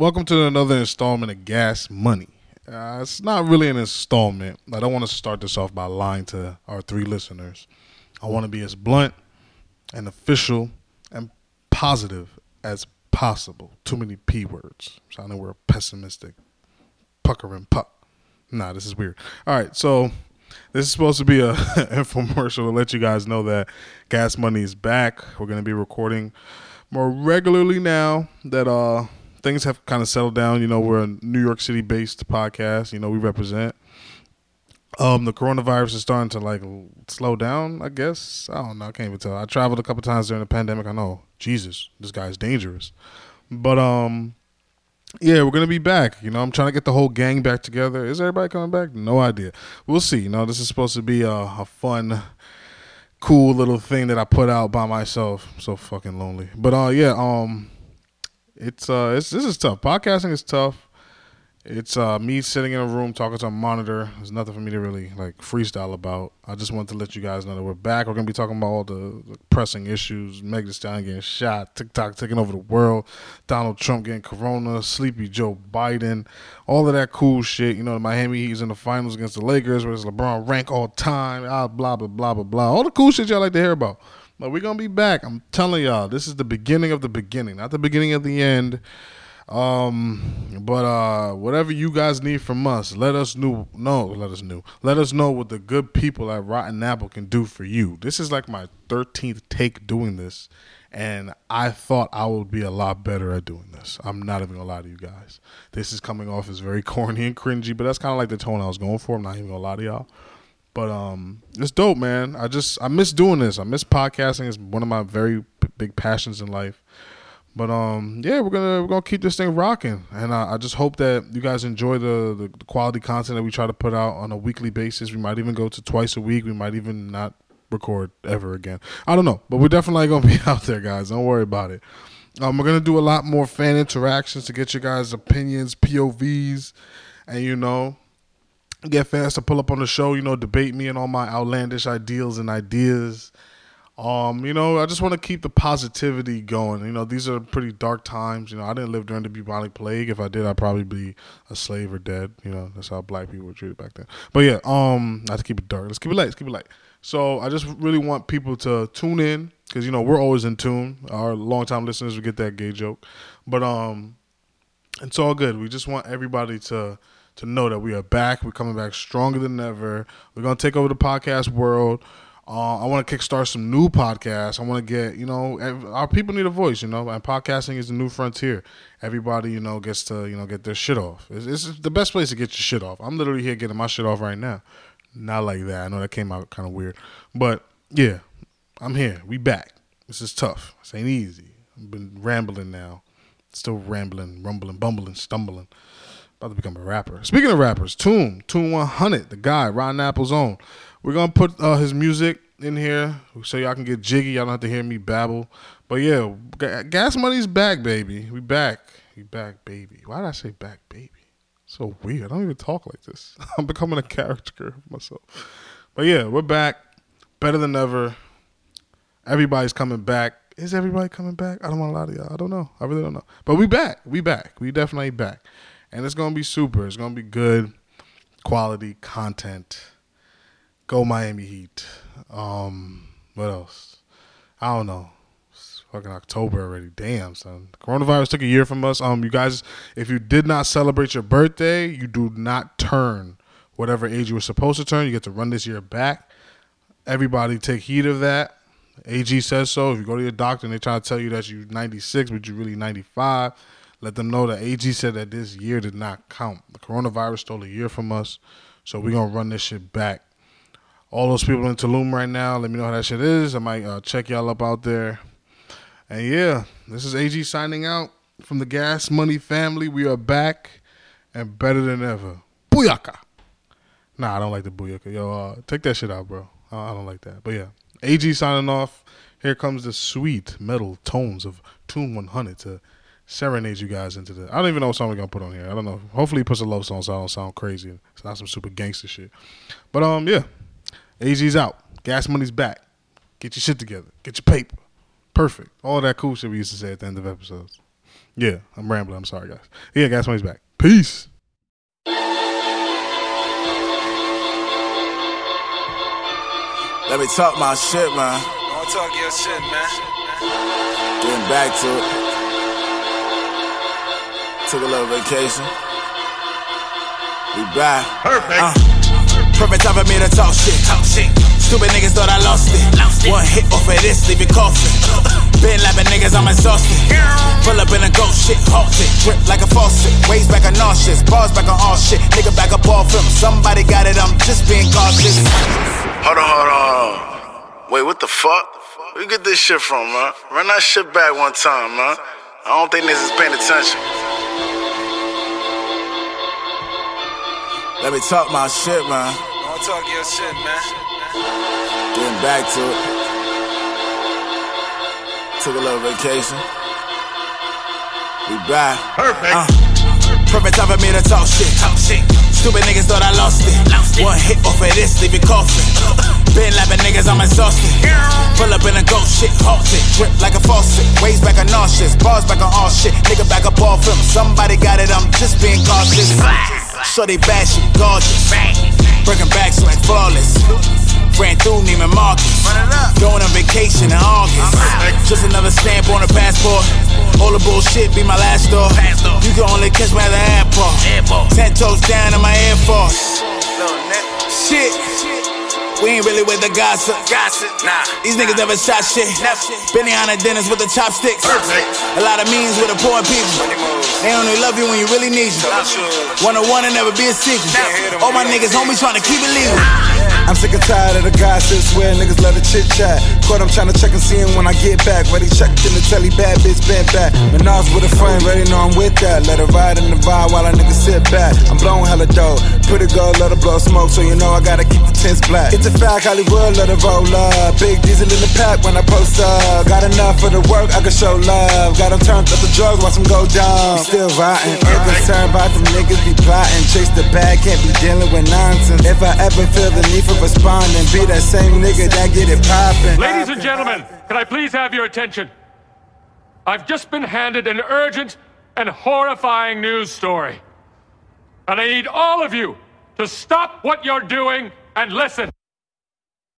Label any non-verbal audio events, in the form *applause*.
welcome to another installment of Gas Money. Uh, it's not really an installment. I don't want to start this off by lying to our three listeners. I want to be as blunt and official and positive as possible. Too many P words. So I know we're pessimistic. Puckering puck. Nah, this is weird. All right, so this is supposed to be a *laughs* infomercial to let you guys know that Gas Money is back. We're going to be recording more regularly now that uh things have kind of settled down. You know, we're a New York City based podcast. You know, we represent. Um, the coronavirus is starting to like slow down. I guess I don't know. I can't even tell. I traveled a couple times during the pandemic. I know, Jesus, this guy's dangerous. But um, yeah, we're gonna be back. You know, I'm trying to get the whole gang back together. Is everybody coming back? No idea. We'll see. You know, this is supposed to be a, a fun, cool little thing that I put out by myself. I'm so fucking lonely. But uh, yeah, um, it's uh, it's this is tough. Podcasting is tough. It's uh, me sitting in a room talking to a monitor. There's nothing for me to really like freestyle about. I just wanted to let you guys know that we're back. We're gonna be talking about all the, the pressing issues: Meg Thee Stallion getting shot, TikTok taking over the world, Donald Trump getting corona, sleepy Joe Biden, all of that cool shit. You know, the Miami Heat's in the finals against the Lakers, where LeBron rank all time. Ah, blah blah blah blah blah. All the cool shit y'all like to hear about. But we're gonna be back. I'm telling y'all, this is the beginning of the beginning, not the beginning of the end. Um, but uh, whatever you guys need from us, let us know. No, let us know. Let us know what the good people at Rotten Apple can do for you. This is like my thirteenth take doing this, and I thought I would be a lot better at doing this. I'm not even gonna lie to you guys. This is coming off as very corny and cringy, but that's kind of like the tone I was going for. I'm not even gonna lie to y'all. But um, it's dope, man. I just I miss doing this. I miss podcasting. It's one of my very p- big passions in life. But um, yeah, we're gonna we're gonna keep this thing rocking, and I, I just hope that you guys enjoy the, the the quality content that we try to put out on a weekly basis. We might even go to twice a week. We might even not record ever again. I don't know, but we're definitely gonna be *laughs* out there, guys. Don't worry about it. Um, we're gonna do a lot more fan interactions to get you guys' opinions, POVs, and you know, get fans to pull up on the show. You know, debate me and all my outlandish ideals and ideas. Um, you know, I just want to keep the positivity going. You know, these are pretty dark times. You know, I didn't live during the bubonic plague. If I did, I'd probably be a slave or dead. You know, that's how black people were treated back then. But yeah, um, not to keep it dark. Let's keep it light. Let's keep it light. So I just really want people to tune in because you know we're always in tune. Our longtime listeners will get that gay joke, but um, it's all good. We just want everybody to to know that we are back. We're coming back stronger than ever. We're gonna take over the podcast world. Uh, I want to kickstart some new podcasts. I want to get, you know, our people need a voice, you know, and podcasting is the new frontier. Everybody, you know, gets to, you know, get their shit off. It's, it's the best place to get your shit off. I'm literally here getting my shit off right now. Not like that. I know that came out kind of weird, but yeah, I'm here. We back. This is tough. This ain't easy. I've been rambling now. Still rambling, rumbling, bumbling, stumbling. About to become a rapper. Speaking of rappers, Toon, Toon 100, the guy, Rotten Apple's own. We're gonna put uh, his music in here so y'all can get jiggy. Y'all don't have to hear me babble. But yeah, Ga- Gas Money's back, baby. We back. We back, baby. Why did I say back, baby? So weird. I don't even talk like this. *laughs* I'm becoming a character of myself. But yeah, we're back. Better than ever. Everybody's coming back. Is everybody coming back? I don't want to lie to y'all. I don't know. I really don't know. But we back. We back. We definitely back. And it's gonna be super. It's gonna be good quality content. Go Miami Heat. Um, what else? I don't know. It's fucking October already. Damn, son. Coronavirus took a year from us. Um, you guys, if you did not celebrate your birthday, you do not turn whatever age you were supposed to turn. You get to run this year back. Everybody take heed of that. AG says so. If you go to your doctor and they try to tell you that you're 96, but you're really 95, let them know that AG said that this year did not count. The coronavirus stole a year from us, so we're gonna run this shit back. All those people in Tulum right now, let me know how that shit is. I might uh, check y'all up out there. And yeah, this is AG signing out from the Gas Money family. We are back and better than ever. Booyaka. Nah, I don't like the booyaka. Yo, uh, take that shit out, bro. I don't like that. But yeah, AG signing off. Here comes the sweet metal tones of Toon 100 to serenade you guys into the. I don't even know what song we're gonna put on here. I don't know. Hopefully, he puts a love song so I don't sound crazy. It's not some super gangster shit. But um, yeah, AG's out. Gas money's back. Get your shit together. Get your paper. Perfect. All that cool shit we used to say at the end of episodes. Yeah, I'm rambling. I'm sorry, guys. Yeah, Gas Money's back. Peace. Let me talk my shit, man. Don't talk your shit, man. Getting back to it. Took a little vacation. We back. Perfect. Uh, perfect time for me to talk shit. Talk shit. Stupid niggas thought I lost it. Lost it. One hit off of this, leave it coughing. *laughs* Been lapping niggas, I'm exhausted. Pull up in a ghost shit, halted. Drip like a faucet. Waves back on nauseous. Bars back on all shit. Nigga back up all film. Somebody got it, I'm just being cautious. Hold on, hold on, hold on. Wait, what the fuck? Where you get this shit from, man? Run that shit back one time, man. I don't think niggas is paying attention. Let me talk my shit, man. Don't talk your shit, man. Getting back to it. Took a little vacation. We back. Perfect. Uh, perfect time for me to talk shit. Talk shit. Stupid niggas thought I lost it. Lost it. One hit off of this, leave it coughing. *laughs* Been lapping niggas, I'm exhausted. Pull up in a ghost shit, halted. Drip like a faucet. Waves back on nauseous. Bars back on all shit. Nigga back up all film. Somebody got it, I'm just being cautious. Shorty bad, she gorgeous. Breaking backs like flawless. Ran through Neiman Marcus. Going on vacation in August. Just another stamp on a passport. All the bullshit be my last door. You can only catch me at the. Airport. Ten toes down in my Air Force. Shit. We ain't really with the gossip. Gossip. Nah. These niggas never shot shit. Never. Benny on the dinners with the chopsticks. Perfect. A lot of means with the poor people. Money moves. They only love you when you really need you. One on one and never be a secret. All my niggas homies trying to keep it legal. I'm sick and tired of the gossip, swear niggas love to chit chat. Caught him trying to check and see him when I get back. Ready checked in the telly, bad bitch bent back. Menage with a friend, ready know I'm with that. Let her ride in the vibe while a nigga sit back. I'm blowing hella dough. Pretty girl, let her blow smoke, so you know I gotta keep the tents black. It's a fact, Hollywood, let her roll up. Big diesel in the pack when I post up. Got enough for the work, I can show love. Got them turned up the drugs, watch them go down. Still riding, ain't concerned about them niggas be plotting. Chase the bag, can't be dealing with nonsense. If I ever feel the need for responding, be that same nigga that get it poppin'. Ladies and gentlemen, can I please have your attention? I've just been handed an urgent and horrifying news story. And I need all of you to stop what you're doing and listen.